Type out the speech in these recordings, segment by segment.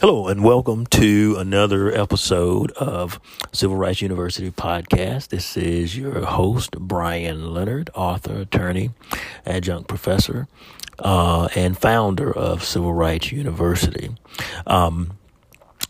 Hello, and welcome to another episode of Civil Rights University podcast. This is your host, Brian Leonard, author, attorney, adjunct professor, uh, and founder of Civil Rights University. Um,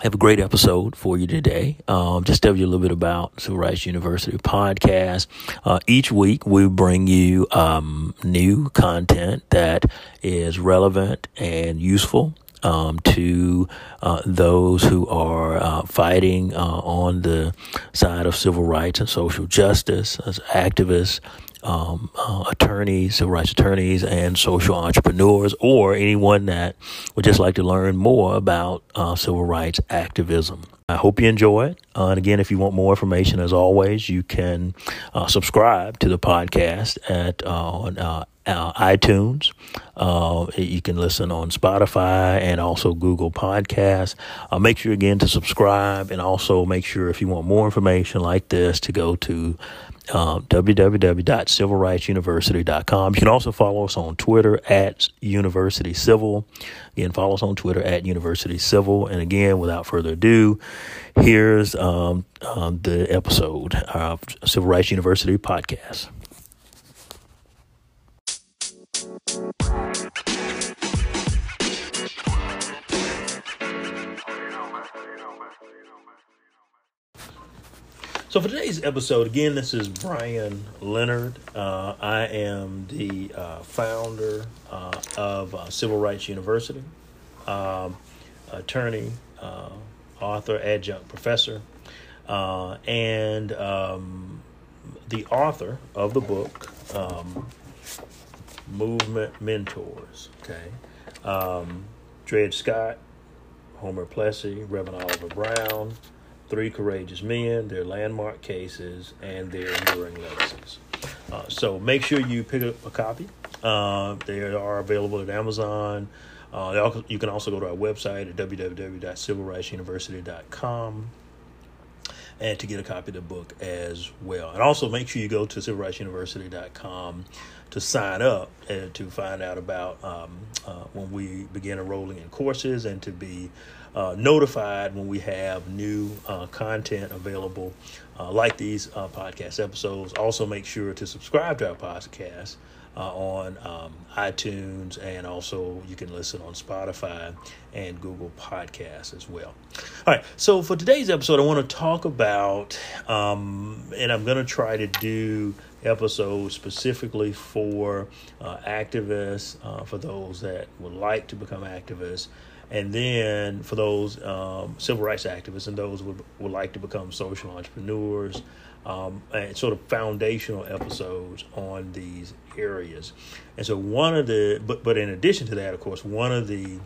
Have a great episode for you today. Um, just tell you a little bit about Civil Rights University podcast. Uh, each week we bring you um, new content that is relevant and useful um, to uh, those who are uh, fighting uh, on the side of civil rights and social justice as activists, um, uh, attorneys, civil rights attorneys, and social entrepreneurs, or anyone that would just like to learn more about uh, civil rights activism. I hope you enjoy it. Uh, and again, if you want more information, as always, you can subscribe to the podcast at on uh, iTunes. Uh, you can listen on Spotify and also Google Podcasts. Uh, make sure again to subscribe and also make sure if you want more information like this to go to uh, www.civilrightsuniversity.com. You can also follow us on Twitter at University Civil. Again, follow us on Twitter at University Civil. And again, without further ado, here's um, um, the episode of Civil Rights University podcast. So for today's episode, again, this is Brian Leonard. Uh, I am the uh, founder uh, of uh, Civil Rights University, um, attorney, uh, author, adjunct professor, uh, and um, the author of the book um, Movement Mentors. Okay, um, Dred Scott, Homer Plessy, Reverend Oliver Brown. Three Courageous Men, their landmark cases, and their enduring legacies. Uh, so make sure you pick up a copy. Uh, they are available at Amazon. Uh, you can also go to our website at www.civilrightsuniversity.com and to get a copy of the book as well. And also make sure you go to civilrightsuniversity.com to sign up and to find out about um, uh, when we begin enrolling in courses and to be uh, notified when we have new uh, content available, uh, like these uh, podcast episodes. Also, make sure to subscribe to our podcast. Uh, on um, iTunes, and also you can listen on Spotify and Google Podcasts as well. All right, so for today's episode, I want to talk about, um, and I'm going to try to do episodes specifically for uh, activists, uh, for those that would like to become activists, and then for those um, civil rights activists and those would would like to become social entrepreneurs, um, and sort of foundational episodes on these areas. And so one of the but but in addition to that, of course, one of the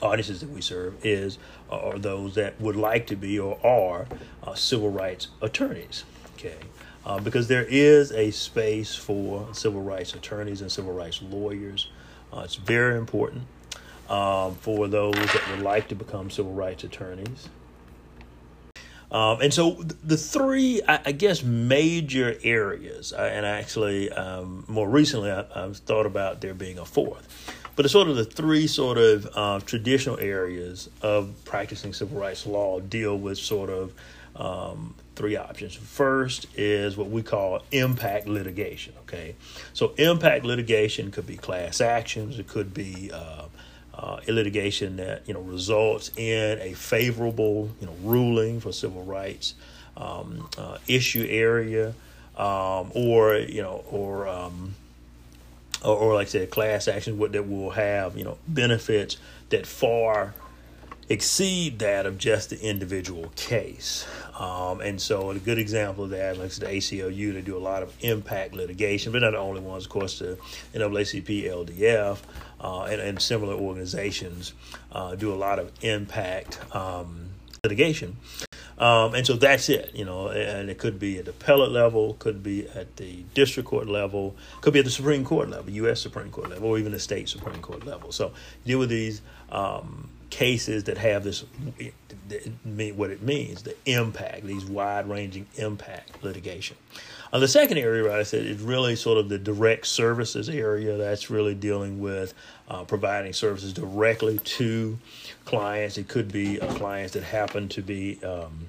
audiences that we serve is are those that would like to be or are uh, civil rights attorneys. Okay. Uh, because there is a space for civil rights attorneys and civil rights lawyers. Uh, it's very important um, for those that would like to become civil rights attorneys. Um, and so the three, I, guess, major areas, uh, and actually um, more recently I, have thought about there being a fourth, but it's sort of the three sort of uh, traditional areas of practicing civil rights law deal with sort of um, three options. First is what we call impact litigation. Okay, so impact litigation could be class actions, it could be uh, uh, litigation that you know results in a favorable you know ruling for civil rights um, uh, issue area, um, or you know, or, um, or or, like I said, class action that will have you know benefits that far exceed that of just the individual case. Um, and so, a good example of that, like the ACLU, they do a lot of impact litigation, but not the only ones. Of course, the NAACP, LDF, uh, and, and, similar organizations uh, do a lot of impact um, litigation. Um, and so that's it, you know, and it could be at the appellate level, could be at the district court level, could be at the Supreme Court level, U.S. Supreme Court level, or even the state Supreme Court level. So deal with these um, cases that have this what it means the impact these wide ranging impact litigation. Uh, the second area right, I said is really sort of the direct services area. That's really dealing with uh, providing services directly to clients. It could be uh, clients that happen to be um,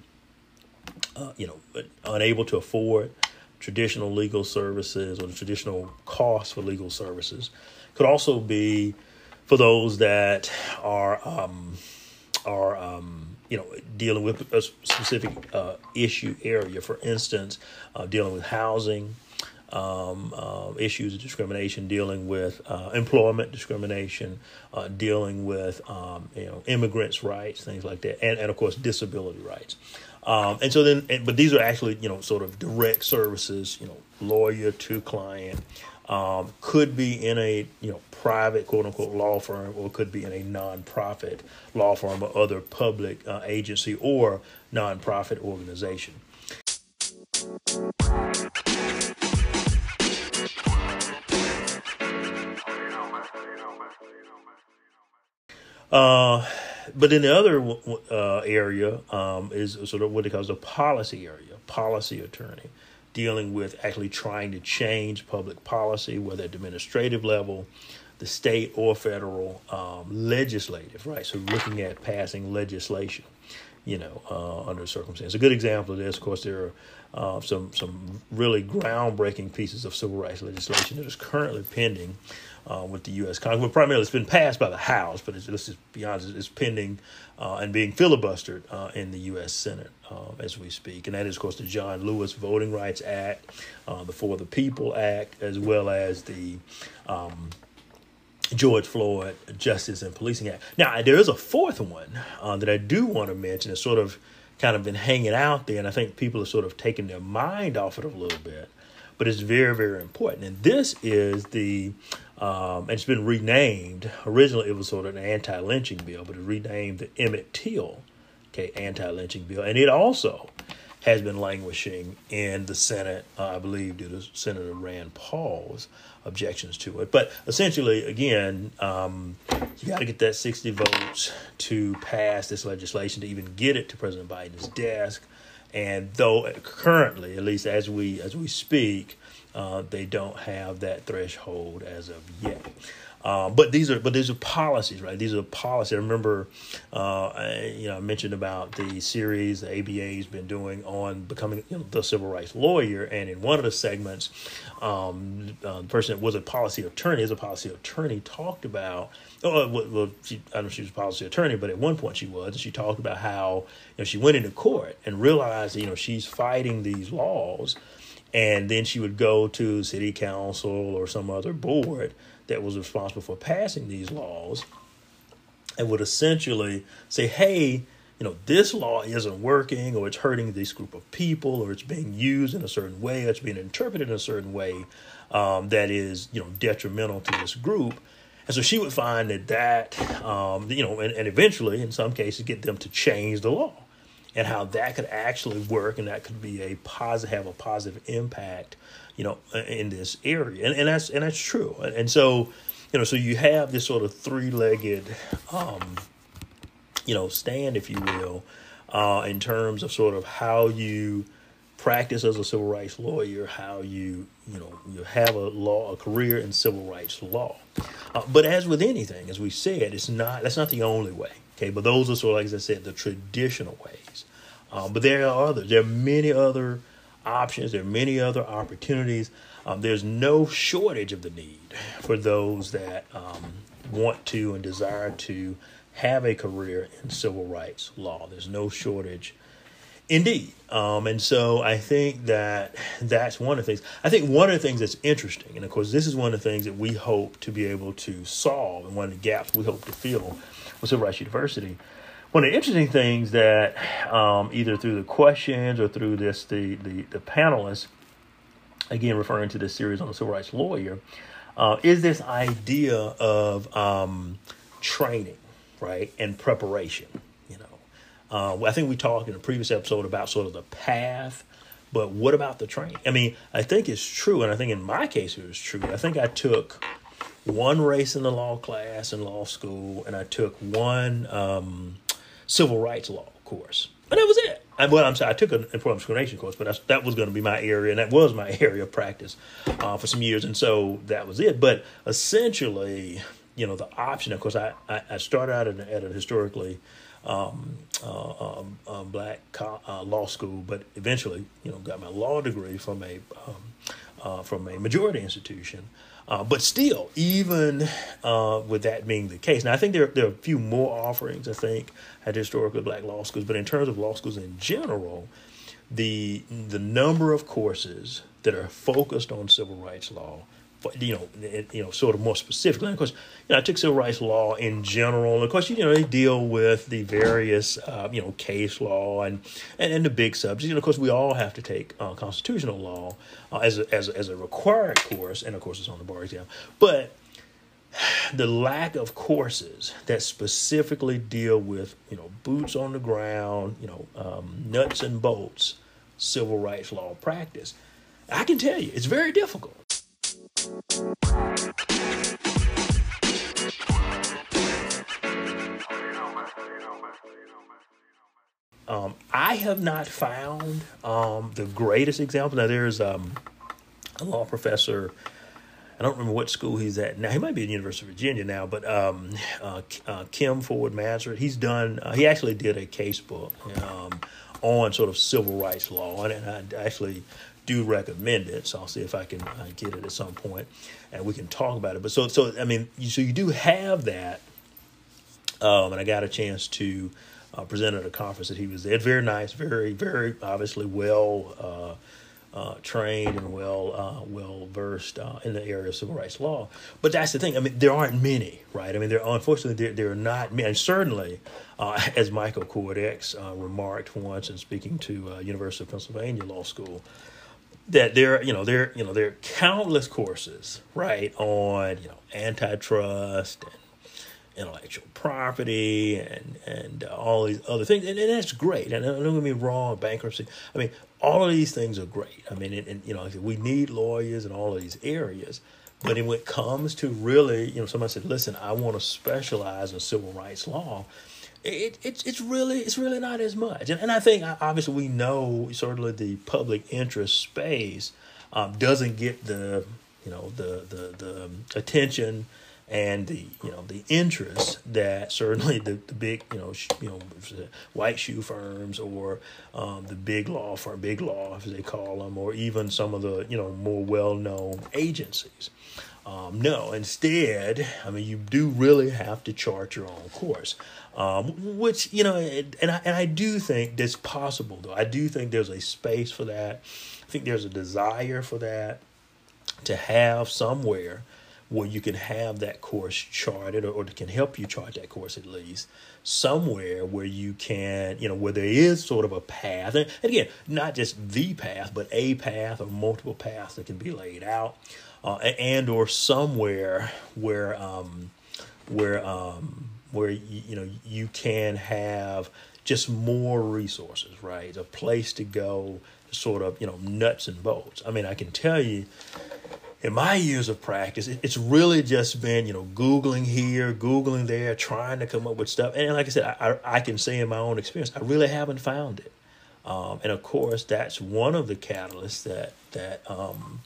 uh, you know unable to afford traditional legal services or the traditional costs for legal services. Could also be for those that are um, are um, you know dealing with a specific uh, issue area. For instance, uh, dealing with housing um, uh, issues of discrimination, dealing with uh, employment discrimination, uh, dealing with um, you know immigrants' rights, things like that, and, and of course disability rights. Um, and so then, but these are actually you know sort of direct services, you know, lawyer to client, um, could be in a you know private quote unquote law firm or could be in a nonprofit law firm or other public uh, agency or nonprofit organization. Uh, but in the other uh, area um, is sort of what it calls the policy area, policy attorney dealing with actually trying to change public policy, whether at administrative level, the state or federal um, legislative, right? So looking at passing legislation, you know, uh, under circumstances. A good example of this, of course, there are uh, some some really groundbreaking pieces of civil rights legislation that is currently pending uh, with the U.S. Congress. Well, primarily, it's been passed by the House, but it's, let's just be honest, it's pending uh, and being filibustered uh, in the U.S. Senate uh, as we speak. And that is, of course, the John Lewis Voting Rights Act, uh, the For the People Act, as well as the um, George Floyd Justice and Policing Act. Now, there is a fourth one uh, that I do want to mention. It's sort of kind of been hanging out there, and I think people are sort of taking their mind off it a little bit. But it's very, very important. And this is the um, and it's been renamed. Originally, it was sort of an anti-lynching bill, but it's renamed the Emmett Till, okay, anti-lynching bill, and it also has been languishing in the Senate, uh, I believe, due to Senator Rand Paul's objections to it. But essentially, again, um, you got to get that 60 votes to pass this legislation to even get it to President Biden's desk. And though currently, at least as we as we speak, uh, they don't have that threshold as of yet. Uh, but these are but these are policies, right? These are policies. I remember, uh, I, you know, I mentioned about the series the ABA's been doing on becoming you know, the civil rights lawyer, and in one of the segments, um, uh, the person that was a policy attorney, as a policy attorney, talked about. Oh, well, she, I don't know if she was a policy attorney, but at one point she was, and she talked about how you know she went into court and realized you know she's fighting these laws and then she would go to city council or some other board that was responsible for passing these laws and would essentially say hey you know this law isn't working or it's hurting this group of people or it's being used in a certain way or it's being interpreted in a certain way um, that is you know detrimental to this group. And so she would find that that um, you know and, and eventually in some cases get them to change the law and how that could actually work and that could be a positive have a positive impact you know in this area. And, and that's and that's true. And so you know so you have this sort of three-legged um you know stand if you will uh in terms of sort of how you practice as a civil rights lawyer how you you know you have a law a career in civil rights law. Uh, but as with anything as we said it's not that's not the only way Okay, but those are sort of like as I said, the traditional ways. Um, but there are others. There are many other options. There are many other opportunities. Um, there's no shortage of the need for those that um, want to and desire to have a career in civil rights law. There's no shortage Indeed. Um, and so I think that that's one of the things. I think one of the things that's interesting, and of course, this is one of the things that we hope to be able to solve, and one of the gaps we hope to fill with Civil Rights University. One of the interesting things that um, either through the questions or through this, the, the, the panelists, again, referring to this series on the civil rights lawyer, uh, is this idea of um, training, right, and preparation You uh, I think we talked in a previous episode about sort of the path, but what about the training? I mean, I think it's true, and I think in my case it was true. I think I took one race in the law class in law school, and I took one um, civil rights law course, and that was it. I, well, I'm sorry, I took an employment discrimination course, but that was going to be my area, and that was my area of practice uh, for some years, and so that was it. But essentially, you know, the option, of course, I, I, I started out at, at a historically um, uh, um, uh, black co- uh, law school, but eventually, you know, got my law degree from a um, uh, from a majority institution. Uh, but still, even uh, with that being the case, now I think there there are a few more offerings. I think at historically black law schools, but in terms of law schools in general, the the number of courses that are focused on civil rights law you know, you know, sort of more specifically. And of course, you know, I took civil rights law in general. And of course, you know, they deal with the various, uh, you know, case law and, and, and the big subjects. Know, of course, we all have to take uh, constitutional law uh, as, a, as, a, as a required course. And of course, it's on the bar exam. But the lack of courses that specifically deal with, you know, boots on the ground, you know, um, nuts and bolts, civil rights law practice, I can tell you, it's very difficult. Um, I have not found um, the greatest example. Now, there's um, a law professor. I don't remember what school he's at now. He might be at the University of Virginia now, but um, uh, uh, Kim Forde-Mazrui. He's done. Uh, he actually did a case book um, on sort of civil rights law, and I actually do recommend it. So I'll see if I can uh, get it at some point, and we can talk about it. But so so I mean, so you do have that, um, and I got a chance to uh, present at a conference that he was at. Very nice, very very obviously well. Uh, uh, trained and well uh, well versed uh, in the area of civil rights law. But that's the thing. I mean, there aren't many, right? I mean, there unfortunately there, there are not many. And certainly, uh, as Michael Cordex uh, remarked once in speaking to University of Pennsylvania Law School, that there you know there you know there are countless courses right on you know antitrust and intellectual property and and all these other things and, and that's great. And don't get me wrong bankruptcy i mean all of these things are great. I mean and, and you know we need lawyers in all of these areas. But when it comes to really you know somebody said listen i want to specialize in civil rights law it, it it's really it's really not as much. And, and i think obviously we know certainly the public interest space um, doesn't get the you know the the the attention and the you know the interest that certainly the, the big you know sh- you know white shoe firms or um, the big law firm big law as they call them or even some of the you know more well known agencies um, no, instead, I mean, you do really have to chart your own course, um, which, you know, and I, and I do think that's possible, though. I do think there's a space for that. I think there's a desire for that to have somewhere where you can have that course charted or, or can help you chart that course at least somewhere where you can you know where there is sort of a path and again not just the path but a path or multiple paths that can be laid out uh, and or somewhere where um, where um, where you, you know you can have just more resources, right? A place to go, sort of you know nuts and bolts. I mean, I can tell you. In my years of practice, it's really just been, you know, Googling here, Googling there, trying to come up with stuff. And like I said, I, I can say in my own experience, I really haven't found it. Um, and of course, that's one of the catalysts that that um,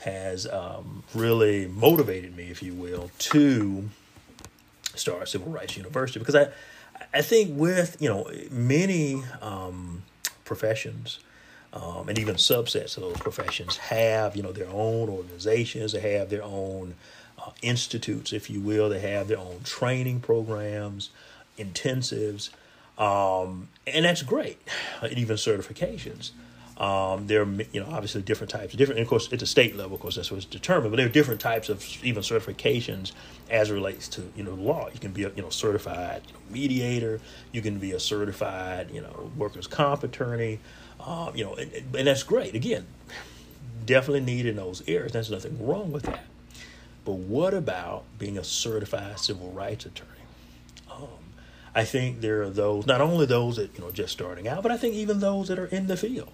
has um, really motivated me, if you will, to start Civil Rights University because I, I think with you know many um, professions. Um, and even subsets of those professions have you know their own organizations they have their own uh, institutes if you will they have their own training programs intensives um, and that's great and even certifications um, there are, you know, obviously different types, different. of course, at the state level, of course, that's what's determined. But there are different types of even certifications as relates to you know law. You can be a you know certified you know, mediator. You can be a certified you know workers' comp attorney. Um, you know, and, and that's great. Again, definitely need in those areas. There's nothing wrong with that. But what about being a certified civil rights attorney? Um, I think there are those, not only those that you know just starting out, but I think even those that are in the field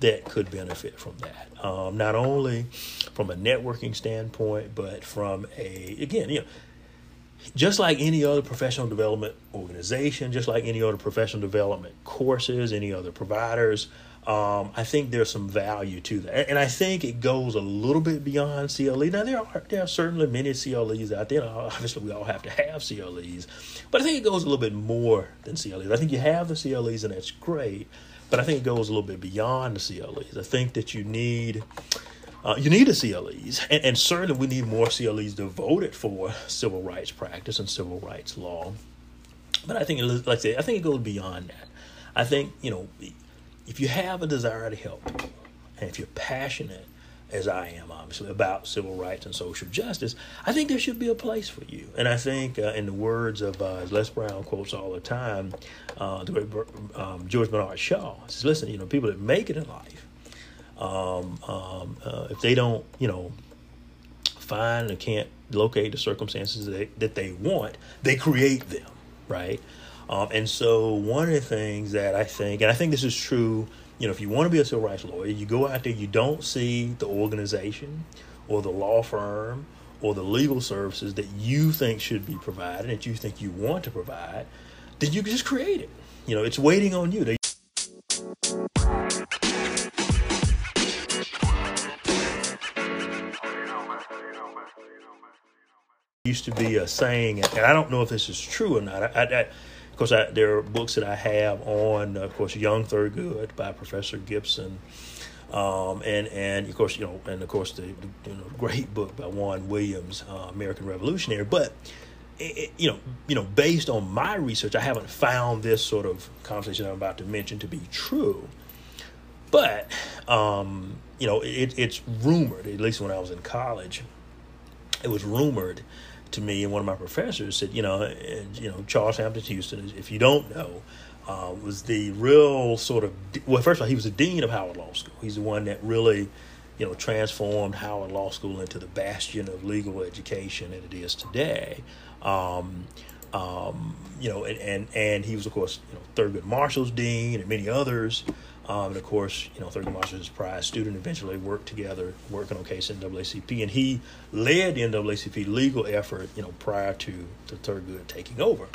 that could benefit from that. Um, not only from a networking standpoint, but from a again, you know, just like any other professional development organization, just like any other professional development courses, any other providers, um, I think there's some value to that, and I think it goes a little bit beyond CLE. Now there are there are certainly many CLEs out there. Obviously, we all have to have CLEs, but I think it goes a little bit more than CLEs. I think you have the CLEs, and that's great, but I think it goes a little bit beyond the CLEs. I think that you need uh, you need the CLEs, and, and certainly we need more CLEs devoted for civil rights practice and civil rights law. But I think, like I say, I think it goes beyond that. I think you know if you have a desire to help and if you're passionate, as I am, obviously, about civil rights and social justice, I think there should be a place for you. And I think, uh, in the words of uh, Les Brown quotes all the time, uh, the great um, George Bernard Shaw says, "Listen, you know, people that make it in life, um, um, uh, if they don't, you know, find or can't locate the circumstances that they, that they want, they create them, right?" Um, and so one of the things that I think, and I think this is true, you know, if you want to be a civil rights lawyer, you go out there, you don't see the organization or the law firm or the legal services that you think should be provided, that you think you want to provide, then you can just create it. You know, it's waiting on you. Used to be a saying, and I don't know if this is true or not. I, I, of course, I, there are books that I have on, of course, Young Thurgood by Professor Gibson, um, and and of course, you know, and of course, the, the you know, great book by Juan Williams, uh, American Revolutionary. But it, it, you know, you know, based on my research, I haven't found this sort of conversation I'm about to mention to be true. But um, you know, it, it's rumored, at least when I was in college, it was rumored to me, and one of my professors said, you know, and, you know, Charles Hampton Houston, if you don't know, uh, was the real sort of well, first of all, he was the dean of Howard Law School. He's the one that really, you know, transformed Howard Law School into the bastion of legal education that it is today. Um, um, you know, and, and and he was of course, you know, Thurgood Marshall's dean and many others. Um, and of course, you know, Thurgood Marshall, his prize student, eventually worked together, working on case NAACP, and he led the NAACP legal effort, you know, prior to, to Thurgood taking over.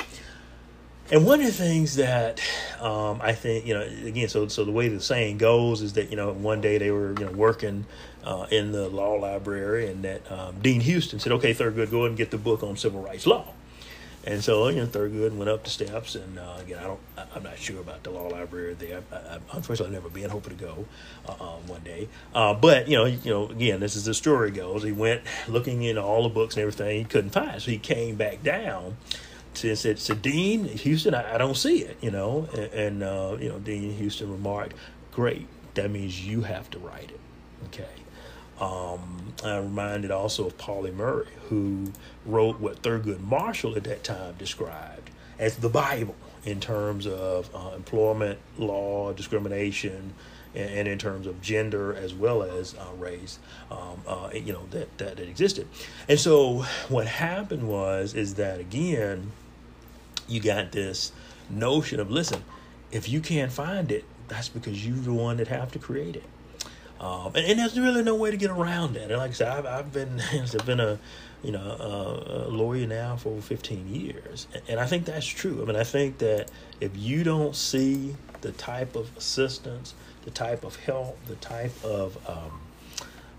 And one of the things that um, I think, you know, again, so so the way the saying goes is that you know one day they were you know working uh, in the law library, and that um, Dean Houston said, "Okay, Thurgood, go ahead and get the book on civil rights law." And so, you know, Thurgood went up the steps, and uh, again, I don't, I'm not sure about the law library there. I, I, unfortunately, I've never been, hoping to go uh, um, one day. Uh, but you know, you know, again, this is the story goes. He went looking in all the books and everything, he couldn't find, so he came back down to said, "So Dean Houston, I, I, don't see it," you know, and, and uh, you know, Dean Houston remarked, "Great, that means you have to write it." Okay. Um, I'm reminded also of Pauli Murray, who wrote what Thurgood Marshall at that time described as the Bible in terms of uh, employment law, discrimination, and, and, in terms of gender as well as uh, race, um, uh, you know that, that that existed. And so what happened was is that again, you got this notion of listen, if you can't find it, that's because you're the one that have to create it. Um, and, and, there's really no way to get around that. And like I said, I've, I've been I've been a you know a, a lawyer now for over 15 years, and I think that's true. I mean, I think that if you don't see the type of assistance, the type of help, the type of um,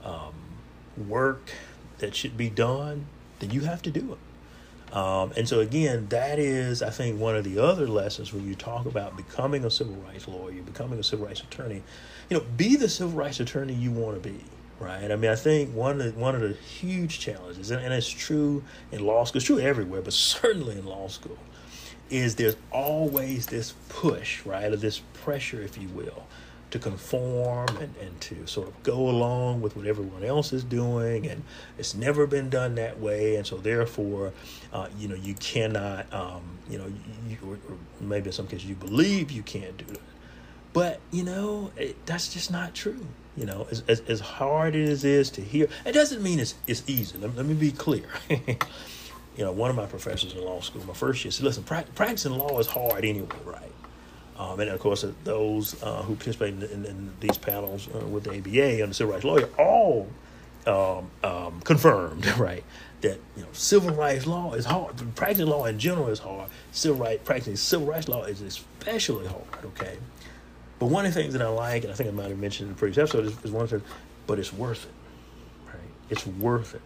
um, work that should be done, then you have to do it. Um, and so again, that is, I think, one of the other lessons when you talk about becoming a civil rights lawyer, becoming a civil rights attorney you know, be the civil rights attorney you want to be, right? I mean, I think one of the, one of the huge challenges, and, and it's true in law school, it's true everywhere, but certainly in law school, is there's always this push, right, or this pressure, if you will, to conform and, and to sort of go along with what everyone else is doing and it's never been done that way and so therefore uh, you know you cannot um, you know you, or, or maybe in some cases you believe you can't do it but you know, it, that's just not true. You know, as, as, as hard as it is to hear, it doesn't mean it's it's easy. Let, let me be clear. you know, one of my professors in law school, my first year, said, "Listen, pra- practicing law is hard anyway, right? Um, and of course, those uh, who participate in, in, in these panels uh, with the ABA and the civil rights lawyer all um, um, confirmed, right, that you know civil rights law is hard. Practicing law in general is hard. Civil right practicing civil rights law is especially hard. Okay, but one of the things that I like, and I think I might have mentioned in the previous episode, is, is one of the, but it's worth it. Right, it's worth it.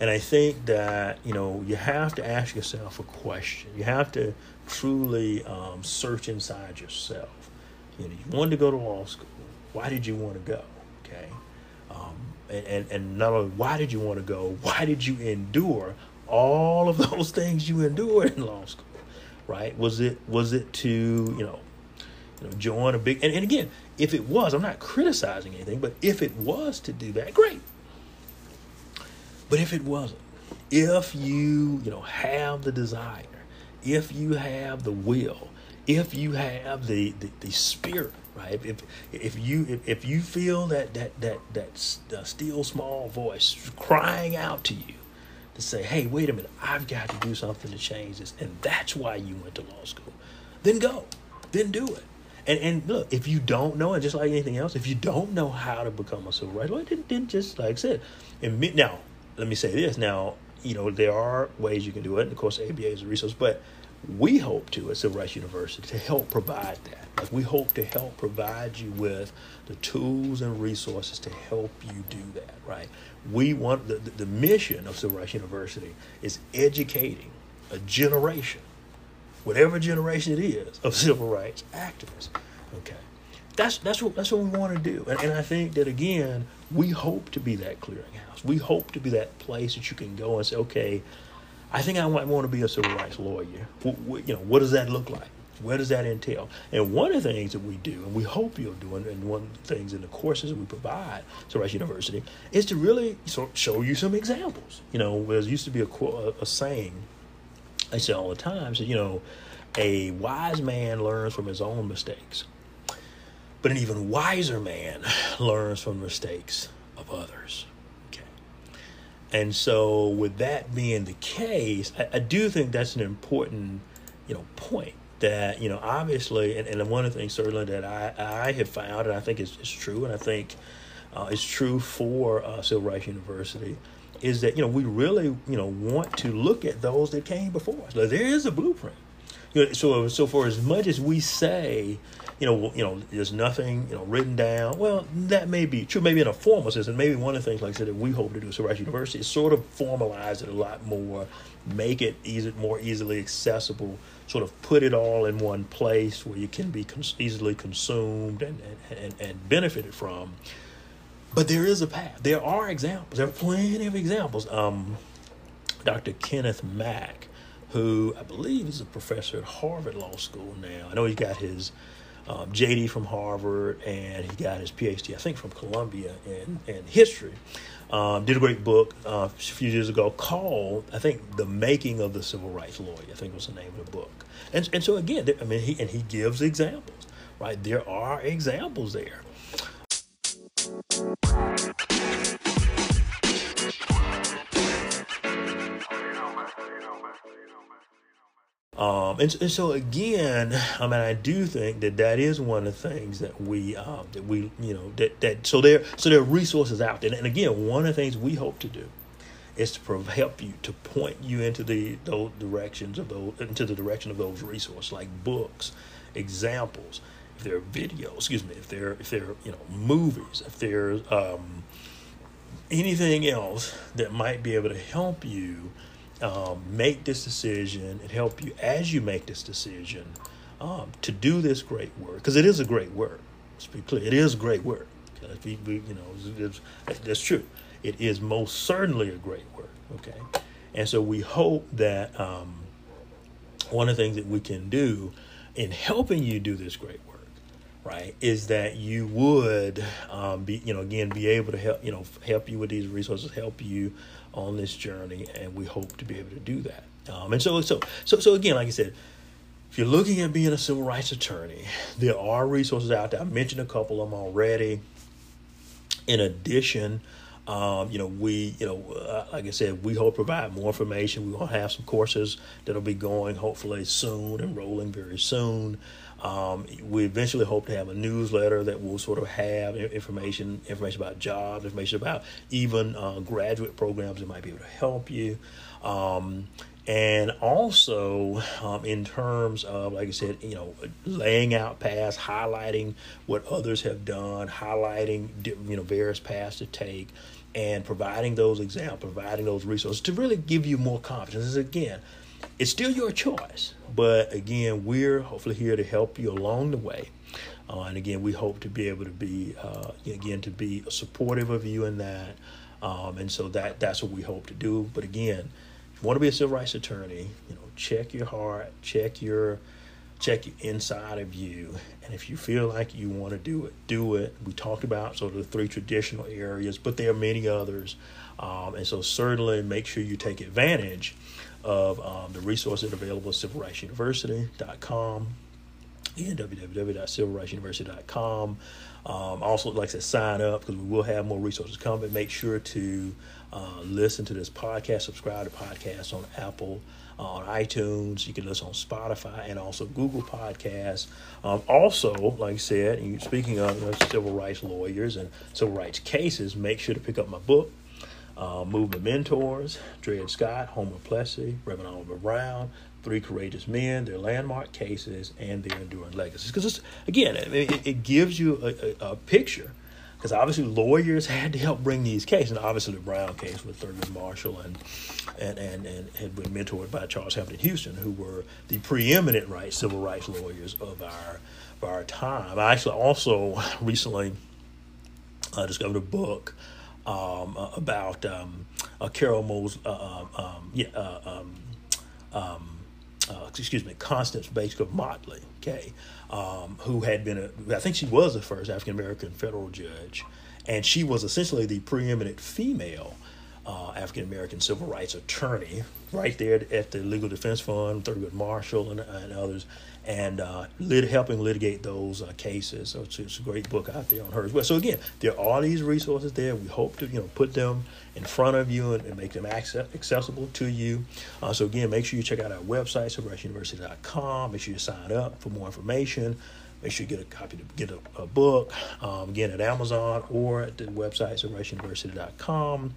And I think that you know you have to ask yourself a question. You have to truly um, search inside yourself. You know, you wanted to go to law school. Why did you want to go? Okay, um, and, and and not only why did you want to go, why did you endure all of those things you endured in law school? Right? Was it was it to you know you know join a big and, and again if it was i'm not criticizing anything but if it was to do that great but if it wasn't, if you, you know, have the desire, if you have the will, if you have the, the, the spirit, right? If, if you if, if you feel that that that that uh, still small voice crying out to you to say, "Hey, wait a minute, I've got to do something to change this," and that's why you went to law school, then go, then do it. And and look, if you don't know, and just like anything else, if you don't know how to become a civil rights lawyer, then, then just like I said, and now let me say this. Now you know there are ways you can do it. And of course aba is a resource but we hope to at civil rights university to help provide that. Like we hope to help provide you with the tools and resources to help you do that right? We want the, the, the mission of civil rights university is educating a generation whatever generation it is of civil rights activists okay that's that's what that's what we want to do and, and i think that again we hope to be that clearinghouse. We hope to be that place that you can go and say, okay, I think I might want to be a civil rights lawyer. you know, what does that look like? Where does that entail? And one of the things that we do, and we hope you'll do, and one of the things in the courses that we provide, Civil Rights University, is to really show you some examples. You know, there used to be a, a saying I say all the time, so, you know, a wise man learns from his own mistakes but an even wiser man learns from the mistakes of others. Okay. And so, with that being the case, I, I do think that's an important, you know, point that you know obviously and, and one of the things certainly that I, I have found and I think is, is true and I think uh, is true for uh, Civil Rights University is that you know we really you know want to look at those that came before us. Like, there is a blueprint. You know, so so for as much as we say you know, you know, there's nothing, you know, written down. Well, that may be true, maybe in a formal sense, and maybe one of the things, like I said, that we hope to do at Civil University is sort of formalize it a lot more, make it easy, more easily accessible, sort of put it all in one place where you can be cons- easily consumed and, and, and benefited from. But there is a path. There are examples. There are plenty of examples. Um, Dr. Kenneth Mack, who I believe is a professor at Harvard Law School now. I know he got his um, JD from Harvard, and he got his PhD, I think, from Columbia in, in history. Um, did a great book uh, a few years ago called, I think, "The Making of the Civil Rights Lawyer." I think was the name of the book. And and so again, I mean, he and he gives examples, right? There are examples there. Um, and, and, so again, I mean, I do think that that is one of the things that we um, that we you know that that so there so there are resources out there, and again, one of the things we hope to do is to help you to point you into the those directions of those into the direction of those resources like books, examples, if there are videos, excuse me, if there if there are you know movies, if there's um, anything else that might be able to help you um, make this decision and help you as you make this decision um, to do this great work because it is a great work. Let's be clear, it is great work. You know, that's true. It is most certainly a great work. Okay, and so we hope that um, one of the things that we can do in helping you do this great work, right, is that you would um, be, you know, again, be able to help, you know, help you with these resources, help you on this journey, and we hope to be able to do that. Um, and so, so, so, so again, like I said, if you're looking at being a civil rights attorney, there are resources out there. I mentioned a couple of them already. In addition, Um, you know, we, you know, uh, like I said, we hope provide more information. We're going to have some courses that'll be going hopefully soon and rolling very soon. Um, we eventually hope to have a newsletter that will sort of have information, information about jobs, information about even uh, graduate programs that might be able to help you. Um, and also um, in terms of like i said you know laying out paths highlighting what others have done highlighting you know various paths to take and providing those examples providing those resources to really give you more confidence. Is again it's still your choice but again we're hopefully here to help you along the way. Uh, and again we hope to be able to be uh, again to be supportive of you in that. Um, and so that that's what we hope to do. But again if you want to be a civil rights attorney, you know, check your heart, check your check inside of you, and if you feel like you want to do it, do it. We talked about sort of the three traditional areas, but there are many others, um, and so certainly make sure you take advantage of um, the resources available at civilrightsuniversity.com and www.civilrightsuniversity.com. Um, also, like I said, sign up because we will have more resources coming. Make sure to uh, listen to this podcast, subscribe to podcasts on Apple, uh, on iTunes. You can listen on Spotify and also Google Podcasts. Um, also, like I said, speaking of you know, civil rights lawyers and civil rights cases, make sure to pick up my book. Uh, Movement Mentors, Dred Scott, Homer Plessy, Reverend Oliver Brown, Three Courageous Men, their landmark cases, and their enduring legacies. Because, again, it, it, gives you a, a, a picture because obviously lawyers had to help bring these cases. And obviously, the Brown case with Thurgood Marshall and and, and, and had been mentored by Charles Hampton Houston, who were the preeminent civil rights lawyers of our of our time. I actually also recently uh, discovered a book um, uh, about um, uh, Carol Mose, uh, um, um, yeah, uh, excuse me, Constance Baker Motley, okay, um, who had been a, I think she was the first African American federal judge, and she was essentially the preeminent female uh, African American civil rights attorney right there at the Legal Defense Fund, Thurgood Marshall, and, and others and uh, lit, helping litigate those uh, cases. So it's, it's, a great book out there on her as well. So again, there are all these resources there. We hope to you know put them in front of you and, and make them access, accessible to you. Uh, so again, make sure you check out our website, civilrightsuniversity.com. Make sure you sign up for more information. Make sure you get a copy to get a, a book um, again at Amazon or at the website civilrightsuniversity.com.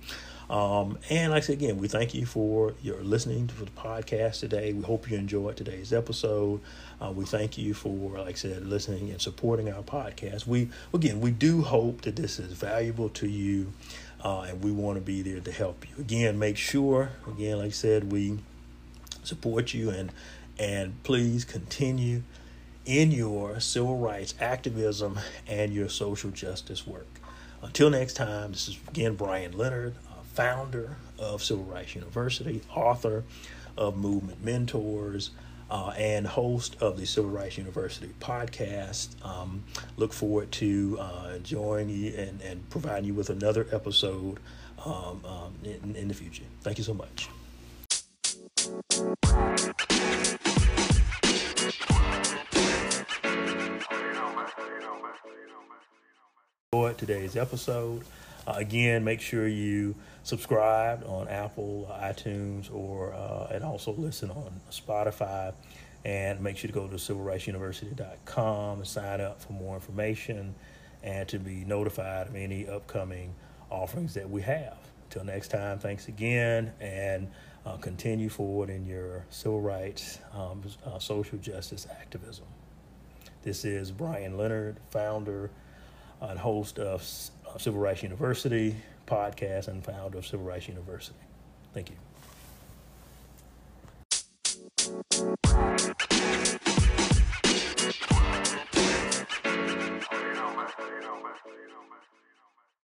Um, and like I said again, we thank you for your listening to the podcast today. We hope you enjoyed today's episode. Uh, we thank you for, like I said, listening and supporting our podcast. We again, we do hope that this is valuable to you, uh, and we want to be there to help you. Again, make sure, again, like I said, we support you and and please continue in your civil rights activism and your social justice work. Until next time, this is again Brian Leonard founder of Civil Rights University, author of Movement Mentors, uh, and host of the Civil Rights University podcast. Um, look forward to uh, joining you and, and providing you with another episode um, um, in, in the future. Thank you so much. Today's episode. Uh, again, make sure you subscribe on Apple, iTunes, or uh, and also listen on Spotify. And make sure to go to civilrightsuniversity.com and sign up for more information and to be notified of any upcoming offerings that we have. Until next time, thanks again and uh, continue forward in your civil rights, um, uh, social justice activism. This is Brian Leonard, founder and host of Uh, Civil Rights University podcast and founder of Civil Rights University. Thank you.